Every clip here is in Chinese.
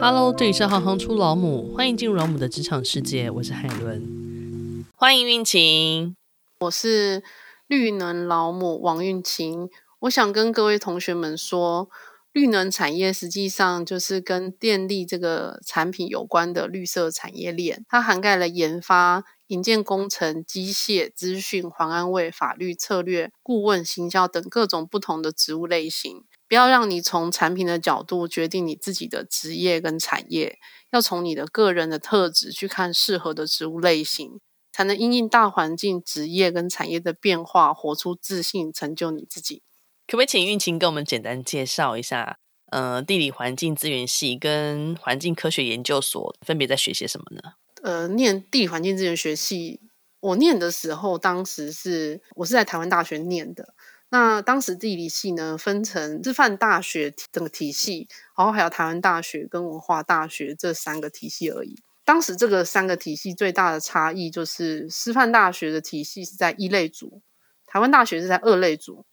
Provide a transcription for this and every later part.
Hello，这里是行行出老母，欢迎进入老母的职场世界。我是海伦，欢迎运晴，我是绿能老母王运晴。我想跟各位同学们说，绿能产业实际上就是跟电力这个产品有关的绿色产业链，它涵盖了研发。营建工程、机械、资讯、环安卫、法律、策略、顾问、行销等各种不同的职务类型。不要让你从产品的角度决定你自己的职业跟产业，要从你的个人的特质去看适合的职务类型，才能因应大环境、职业跟产业的变化，活出自信，成就你自己。可不可以请运晴跟我们简单介绍一下，呃，地理环境资源系跟环境科学研究所分别在学些什么呢？呃，念地理环境资源学系，我念的时候，当时是我是在台湾大学念的。那当时地理系呢，分成师范大学整个体系，然后还有台湾大学跟文化大学这三个体系而已。当时这个三个体系最大的差异就是，师范大学的体系是在一类组，台湾大学是在二类组。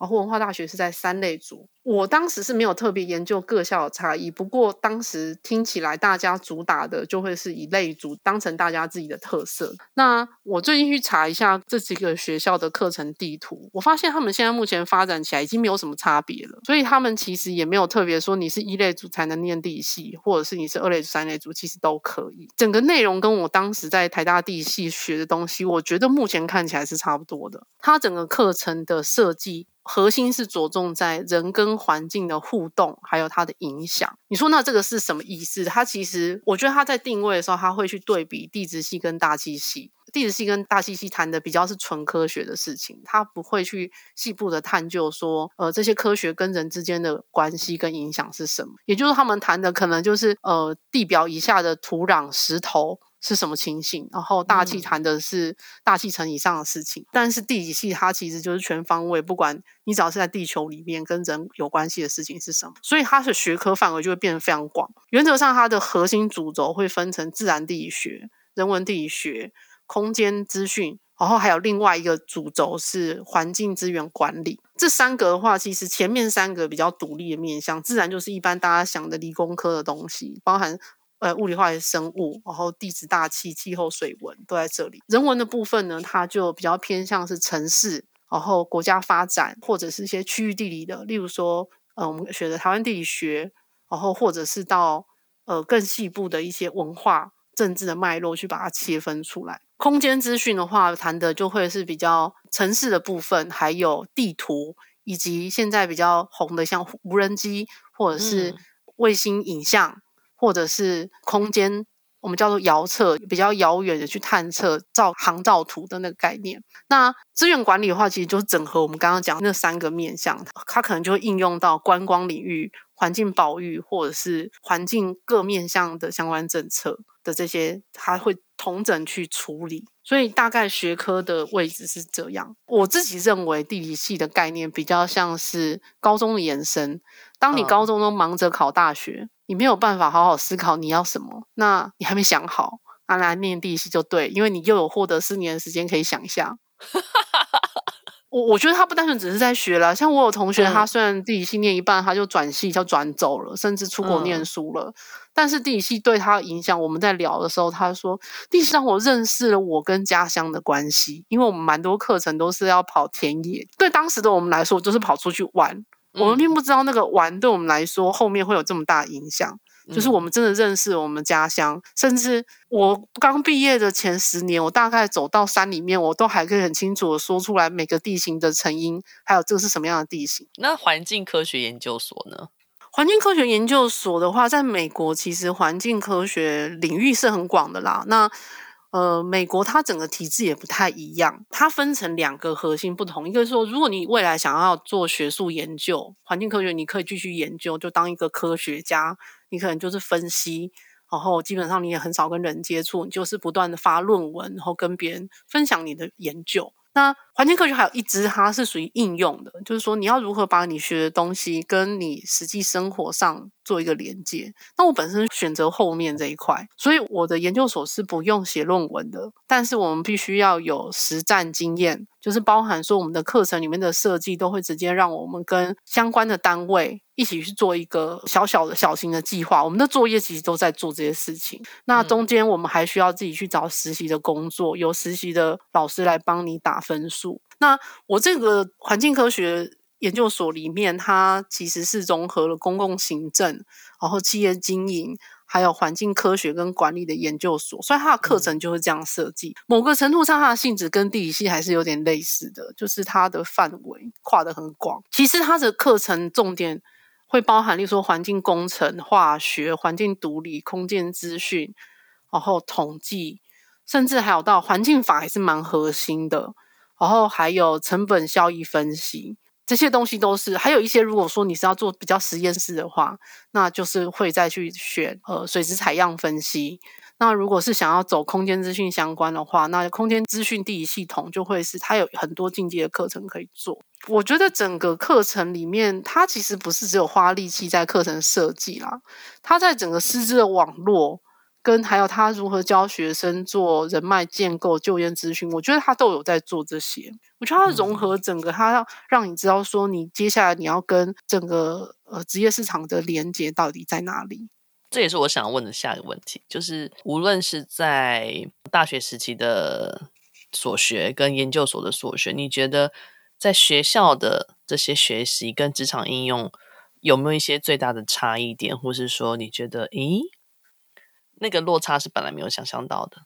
然后文化大学是在三类组，我当时是没有特别研究各校的差异，不过当时听起来大家主打的就会是以类组当成大家自己的特色。那我最近去查一下这几个学校的课程地图，我发现他们现在目前发展起来已经没有什么差别了，所以他们其实也没有特别说你是一类组才能念地系，或者是你是二类组、三类组，其实都可以。整个内容跟我当时在台大地系学的东西，我觉得目前看起来是差不多的。它整个课程的设计。核心是着重在人跟环境的互动，还有它的影响。你说那这个是什么意思？它其实，我觉得它在定位的时候，它会去对比地质系跟大气系。地质系跟大气系谈的比较是纯科学的事情，它不会去细部的探究说，呃，这些科学跟人之间的关系跟影响是什么。也就是他们谈的可能就是，呃，地表以下的土壤、石头。是什么情形？然后大气谈的是大气层以上的事情，嗯、但是地理系它其实就是全方位，不管你只要是在地球里面跟人有关系的事情是什么，所以它的学科范围就会变得非常广。原则上，它的核心主轴会分成自然地理学、人文地理学、空间资讯，然后还有另外一个主轴是环境资源管理。这三个的话，其实前面三个比较独立的面向，自然就是一般大家想的理工科的东西，包含。呃，物理化学、生物，然后地质、大气、气候、水文都在这里。人文的部分呢，它就比较偏向是城市，然后国家发展，或者是一些区域地理的，例如说，呃，我们学的台湾地理学，然后或者是到呃更细部的一些文化、政治的脉络去把它切分出来。空间资讯的话，谈的就会是比较城市的部分，还有地图，以及现在比较红的像无人机或者是卫星影像。嗯或者是空间，我们叫做遥测，比较遥远的去探测照航照图的那个概念。那资源管理的话，其实就是整合我们刚刚讲那三个面向，它可能就会应用到观光领域、环境保育，或者是环境各面向的相关政策的这些，它会同整去处理。所以大概学科的位置是这样。我自己认为地理系的概念比较像是高中的延伸。当你高中都忙着考大学。嗯你没有办法好好思考你要什么，那你还没想好，那来念地理系就对，因为你又有获得四年的时间可以想一下。我我觉得他不单纯只是在学了，像我有同学，他虽然地理系念一半，他就转系就转走了，甚至出国念书了。嗯、但是地理系对他的影响，我们在聊的时候，他说地理系让我认识了我跟家乡的关系，因为我们蛮多课程都是要跑田野，对当时的我们来说，就是跑出去玩。我们并不知道那个玩对我们来说后面会有这么大影响，就是我们真的认识我们家乡，甚至我刚毕业的前十年，我大概走到山里面，我都还可以很清楚的说出来每个地形的成因，还有这个是什么样的地形。那环境科学研究所呢？环境科学研究所的话，在美国其实环境科学领域是很广的啦。那呃，美国它整个体制也不太一样，它分成两个核心不同。一个是说，如果你未来想要做学术研究，环境科学你可以继续研究，就当一个科学家，你可能就是分析，然后基本上你也很少跟人接触，你就是不断的发论文，然后跟别人分享你的研究。那环境科学还有一支，它是属于应用的，就是说你要如何把你学的东西跟你实际生活上做一个连接。那我本身选择后面这一块，所以我的研究所是不用写论文的，但是我们必须要有实战经验，就是包含说我们的课程里面的设计都会直接让我们跟相关的单位。一起去做一个小小的小型的计划。我们的作业其实都在做这些事情。那中间我们还需要自己去找实习的工作，有实习的老师来帮你打分数。那我这个环境科学研究所里面，它其实是融合了公共行政，然后企业经营。还有环境科学跟管理的研究所，所以它的课程就是这样设计。某个程度上，它的性质跟地理系还是有点类似的，就是它的范围跨得很广。其实它的课程重点会包含，例如说环境工程、化学、环境毒理、空间资讯，然后统计，甚至还有到环境法还是蛮核心的。然后还有成本效益分析。这些东西都是，还有一些，如果说你是要做比较实验室的话，那就是会再去选呃水质采样分析。那如果是想要走空间资讯相关的话，那空间资讯地理系统就会是它有很多进阶的课程可以做。我觉得整个课程里面，它其实不是只有花力气在课程设计啦，它在整个师资的网络。跟还有他如何教学生做人脉建构、就业咨询，我觉得他都有在做这些。我觉得它融合整个，它要让你知道说，你接下来你要跟整个呃职业市场的连接到底在哪里。这也是我想问的下一个问题，就是无论是在大学时期的所学跟研究所的所学，你觉得在学校的这些学习跟职场应用有没有一些最大的差异点，或是说你觉得，咦？那个落差是本来没有想象到的。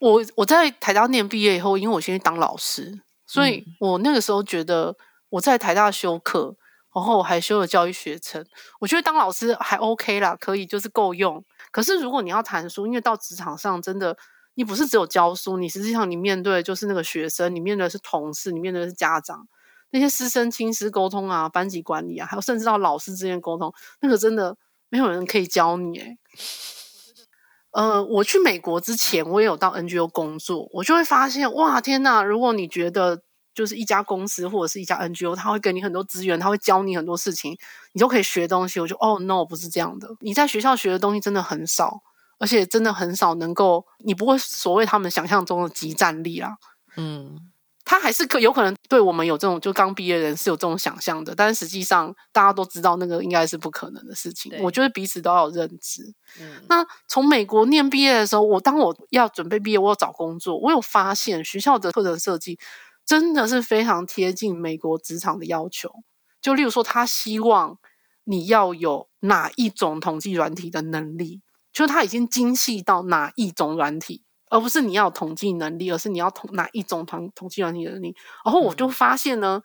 我我在台大念毕业以后，因为我先去当老师，所以我那个时候觉得我在台大修课，然后我还修了教育学程，我觉得当老师还 OK 啦，可以就是够用。可是如果你要谈书，因为到职场上真的，你不是只有教书，你实际上你面对的就是那个学生，你面对的是同事，你面对的是家长，那些师生亲师沟通啊，班级管理啊，还有甚至到老师之间沟通，那个真的没有人可以教你诶呃，我去美国之前，我也有到 NGO 工作，我就会发现，哇，天呐，如果你觉得就是一家公司或者是一家 NGO，他会给你很多资源，他会教你很多事情，你都可以学东西。我就，哦，no，不是这样的。你在学校学的东西真的很少，而且真的很少能够，你不会所谓他们想象中的即战力啦。嗯。他还是可有可能对我们有这种就刚毕业的人是有这种想象的，但是实际上大家都知道那个应该是不可能的事情。我觉得彼此都要有认知。嗯，那从美国念毕业的时候，我当我要准备毕业，我要找工作，我有发现学校的课程设计真的是非常贴近美国职场的要求。就例如说，他希望你要有哪一种统计软体的能力，就是他已经精细到哪一种软体。而不是你要统计能力，而是你要统哪一种统统计软体的能力。然后我就发现呢，嗯、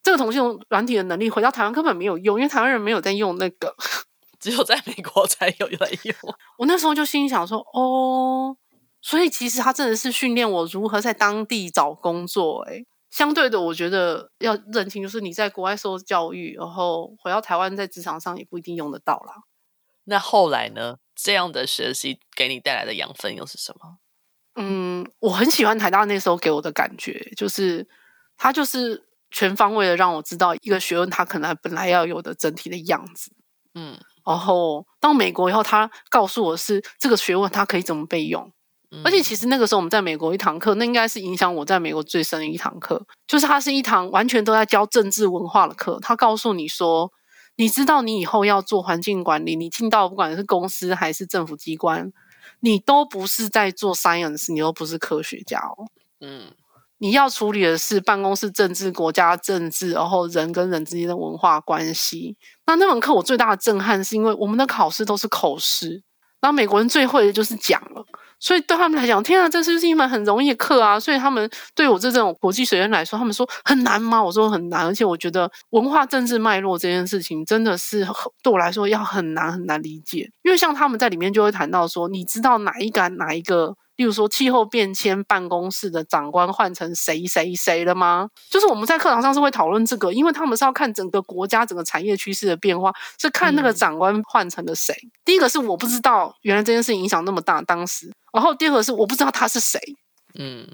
这个统计软体的能力回到台湾根本没有用，因为台湾人没有在用那个，只有在美国才有在用。我那时候就心里想说，哦，所以其实他真的是训练我如何在当地找工作。诶，相对的，我觉得要认清，就是你在国外受教育，然后回到台湾在职场上也不一定用得到啦。那后来呢？这样的学习给你带来的养分又是什么？嗯，我很喜欢台大那时候给我的感觉，就是他就是全方位的让我知道一个学问他可能本来要有的整体的样子。嗯，然后到美国以后，他告诉我是这个学问它可以怎么被用。嗯，而且其实那个时候我们在美国一堂课，那应该是影响我在美国最深的一堂课，就是它是一堂完全都在教政治文化的课。他告诉你说，你知道你以后要做环境管理，你进到不管是公司还是政府机关。你都不是在做 science，你都不是科学家哦。嗯，你要处理的是办公室政治、国家政治，然后人跟人之间的文化关系。那那门课我最大的震撼是因为我们的考试都是口试，然后美国人最会的就是讲了。所以对他们来讲，天啊，这是不是一门很容易的课啊？所以他们对我这这种国际学生来说，他们说很难吗？我说很难，而且我觉得文化政治脉络这件事情真的是对我来说要很难很难理解。因为像他们在里面就会谈到说，你知道哪一个哪一个？例如说，气候变迁办公室的长官换成谁谁谁了吗？就是我们在课堂上是会讨论这个，因为他们是要看整个国家整个产业趋势的变化，是看那个长官换成了谁。嗯、第一个是我不知道原来这件事情影响那么大，当时。然后第二个是我不知道他是谁，嗯，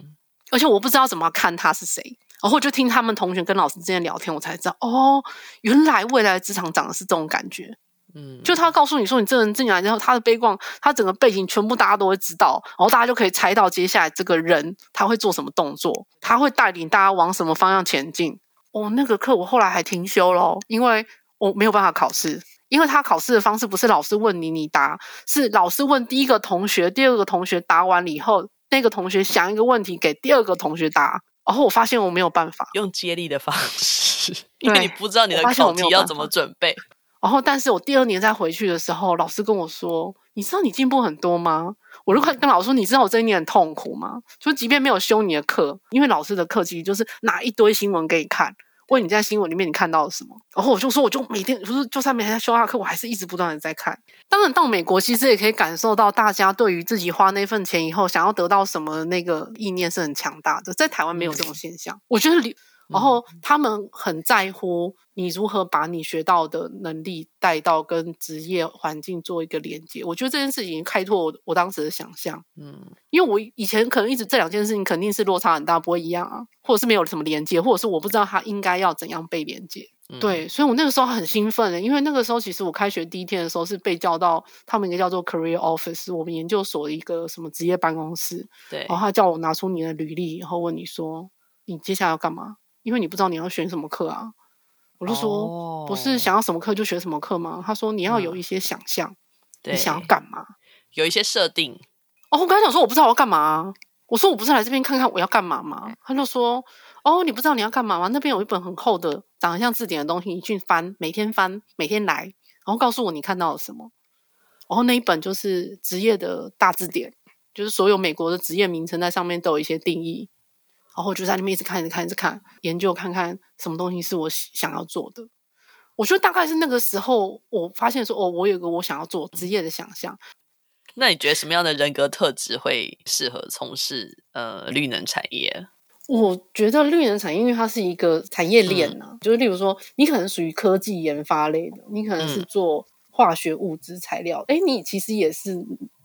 而且我不知道怎么看他是谁。然后就听他们同学跟老师之间聊天，我才知道哦，原来未来的职场长的是这种感觉。嗯，就他告诉你说，你这人进来之后，他的背景，他整个背景全部大家都会知道，然后大家就可以猜到接下来这个人他会做什么动作，他会带领大家往什么方向前进。哦，那个课我后来还停修了，因为我没有办法考试，因为他考试的方式不是老师问你你答，是老师问第一个同学，第二个同学答完了以后，那个同学想一个问题给第二个同学答，然后我发现我没有办法用接力的方式，因为你不知道你的考题要怎么准备。然后，但是我第二年再回去的时候，老师跟我说：“你知道你进步很多吗？”我就跟老师说：“你知道我这一年很痛苦吗？就即便没有修你的课，因为老师的课其实就是拿一堆新闻给你看，问你在新闻里面你看到了什么。然后我就说，我就每天不是就算没在修下课，我还是一直不断的在看。当然，到美国其实也可以感受到大家对于自己花那份钱以后想要得到什么那个意念是很强大的，在台湾没有这种现象。我觉得。”然后他们很在乎你如何把你学到的能力带到跟职业环境做一个连接。我觉得这件事情开拓我我当时的想象。嗯，因为我以前可能一直这两件事情肯定是落差很大，不会一样啊，或者是没有什么连接，或者是我不知道他应该要怎样被连接。嗯、对，所以我那个时候很兴奋的，因为那个时候其实我开学第一天的时候是被叫到他们一个叫做 Career Office，我们研究所的一个什么职业办公室。对，然后他叫我拿出你的履历，然后问你说你接下来要干嘛。因为你不知道你要选什么课啊，我就说、oh. 不是想要什么课就学什么课吗？他说你要有一些想象、嗯，你想要干嘛？有一些设定。哦，我刚才想说我不知道我要干嘛，我说我不是来这边看看我要干嘛吗？他就说哦，你不知道你要干嘛吗？那边有一本很厚的，长得像字典的东西，你去翻，每天翻，每天来，然后告诉我你看到了什么。然后那一本就是职业的大字典，就是所有美国的职业名称在上面都有一些定义。然后我就在那边一直看，一直看，一直看，研究看看什么东西是我想要做的。我觉得大概是那个时候，我发现说，哦，我有个我想要做职业的想象。那你觉得什么样的人格特质会适合从事呃绿能产业？我觉得绿能产业，因为它是一个产业链啊，嗯、就是例如说，你可能属于科技研发类的，你可能是做化学物质材料，哎、嗯，你其实也是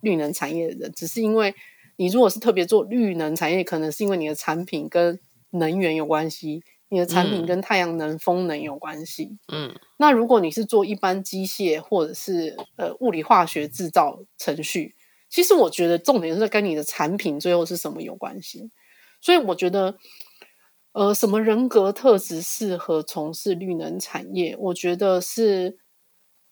绿能产业的人，只是因为。你如果是特别做绿能产业，可能是因为你的产品跟能源有关系，你的产品跟太阳能、风能有关系。嗯，那如果你是做一般机械或者是呃物理化学制造程序，其实我觉得重点是跟你的产品最后是什么有关系。所以我觉得，呃，什么人格特质适合从事绿能产业？我觉得是，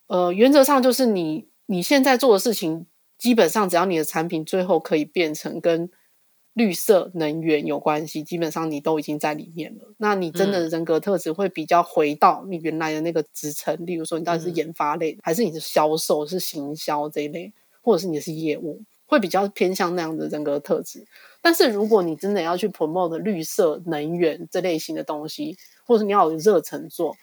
呃，原则上就是你你现在做的事情。基本上，只要你的产品最后可以变成跟绿色能源有关系，基本上你都已经在里面了。那你真的人格特质会比较回到你原来的那个职称，嗯，例如说你到底是研发类，还是你是销售、是行销这一类，或者是你是业务，会比较偏向那样的人格特质。但是如果你真的要去 promote 绿色能源这类型的东西，或者是你要有热忱做。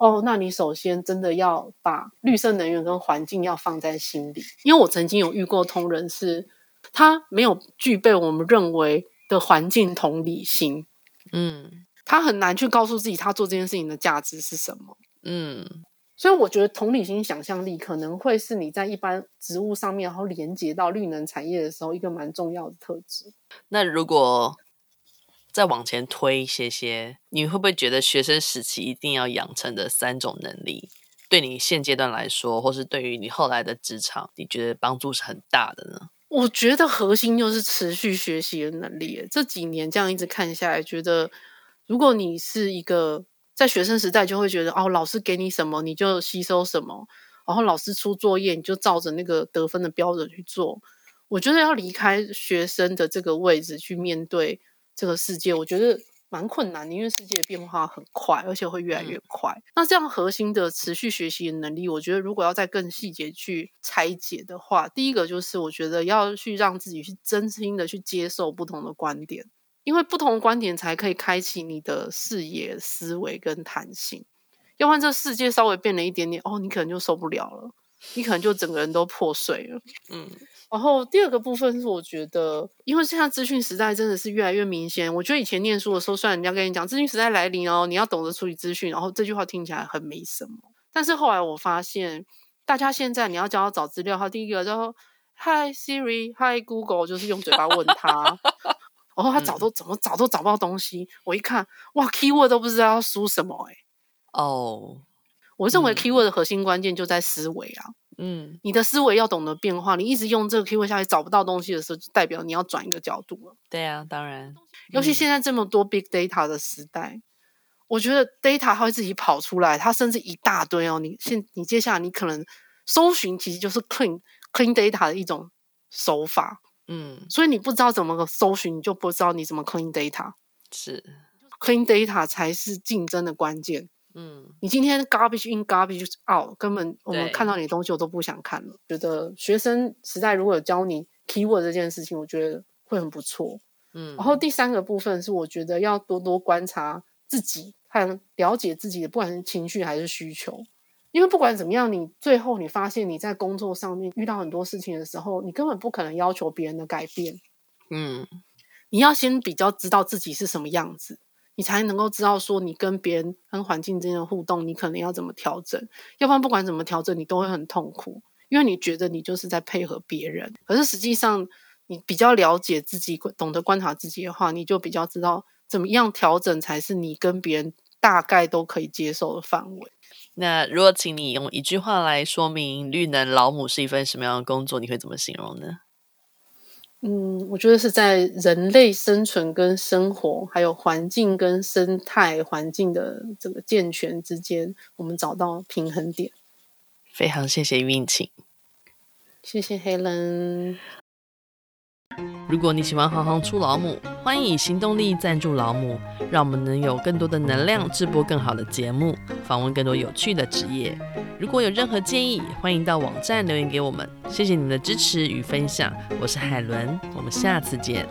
哦，那你首先真的要把绿色能源跟环境要放在心里，因为我曾经有遇过同仁是，他没有具备我们认为的环境同理心，嗯，他很难去告诉自己他做这件事情的价值是什么，嗯，所以我觉得同理心、想象力可能会是你在一般植物上面，然后连接到绿能产业的时候一个蛮重要的特质。那如果再往前推一些些，你会不会觉得学生时期一定要养成的三种能力，对你现阶段来说，或是对于你后来的职场，你觉得帮助是很大的呢？我觉得核心就是持续学习的能力。这几年这样一直看下来，觉得如果你是一个在学生时代就会觉得哦，老师给你什么你就吸收什么，然后老师出作业你就照着那个得分的标准去做。我觉得要离开学生的这个位置去面对。这个世界我觉得蛮困难的，因为世界变化很快，而且会越来越快。嗯。那这样核心的持续学习的能力，我觉得如果要再更细节去拆解的话，第一个就是我觉得要去让自己去真心的去接受不同的观点，因为不同的观点才可以开启你的视野、思维跟弹性。要不然这世界稍微变了一点点，哦，你可能就受不了了，你可能就整个人都破碎了。嗯。然后第二个部分是，我觉得，因为现在资讯时代真的是越来越明显。我觉得以前念书的时候，虽然人家跟你讲资讯时代来临哦，你要懂得处理资讯，然后这句话听起来很没什么。但是后来我发现，大家现在你要教他找资料，他第一个叫 Hi Siri，Hi Google，就是用嘴巴问他，然后他找都怎么找都找不到东西。我一看，哇，Keyword 都不知道要输什么哎。哦，我认为 Keyword 的核心关键就在思维啊。嗯，你的思维要懂得变化。你一直用这个 keyword 下去找不到东西的时候，就代表你要转一个角度了。对啊，当然，尤其现在这么多 big data 的时代，我觉得 data 它会自己跑出来，它甚至一大堆哦。你现你接下来你可能搜寻，其实就是 clean clean data 的一种手法。嗯，所以你不知道怎么个搜寻，你就不知道你怎么 clean data。是 clean data 才是竞争的关键。嗯，你今天 garbage in garbage out，根本我们看到你的东西我都不想看了。觉得学生时代如果有教你 keyword 这件事情，我觉得会很不错。嗯，然后第三个部分是我觉得要多多观察自己。和了解自己的，不管是情绪还是需求，因为不管怎么样，你最后你发现你在工作上面遇到很多事情的时候，你根本不可能要求别人的改变。嗯，你要先比较知道自己是什么样子，你才能够知道说你跟别人、跟环境之间的互动，你可能要怎么调整。要不然不管怎么调整，你都会很痛苦，因为你觉得你就是在配合别人，可是实际上你比较了解自己，懂得观察自己的话，你就比较知道。怎么样调整才是你跟别人大概都可以接受的范围？那如果请你用一句话来说明绿能老母是一份什么样的工作，你会怎么形容呢？嗯，我觉得是在人类生存跟生活，还有环境跟生态环境的这个健全之间，我们找到平衡点。非常谢谢运气，谢谢 Helen。如果你喜欢行行出老母，欢迎以行动力赞助老母，让我们能有更多的能量制播更好的节目，访问更多有趣的职业。如果有任何建议，欢迎到网站留言给我们。谢谢你们的支持与分享，我是海伦，我们下次见。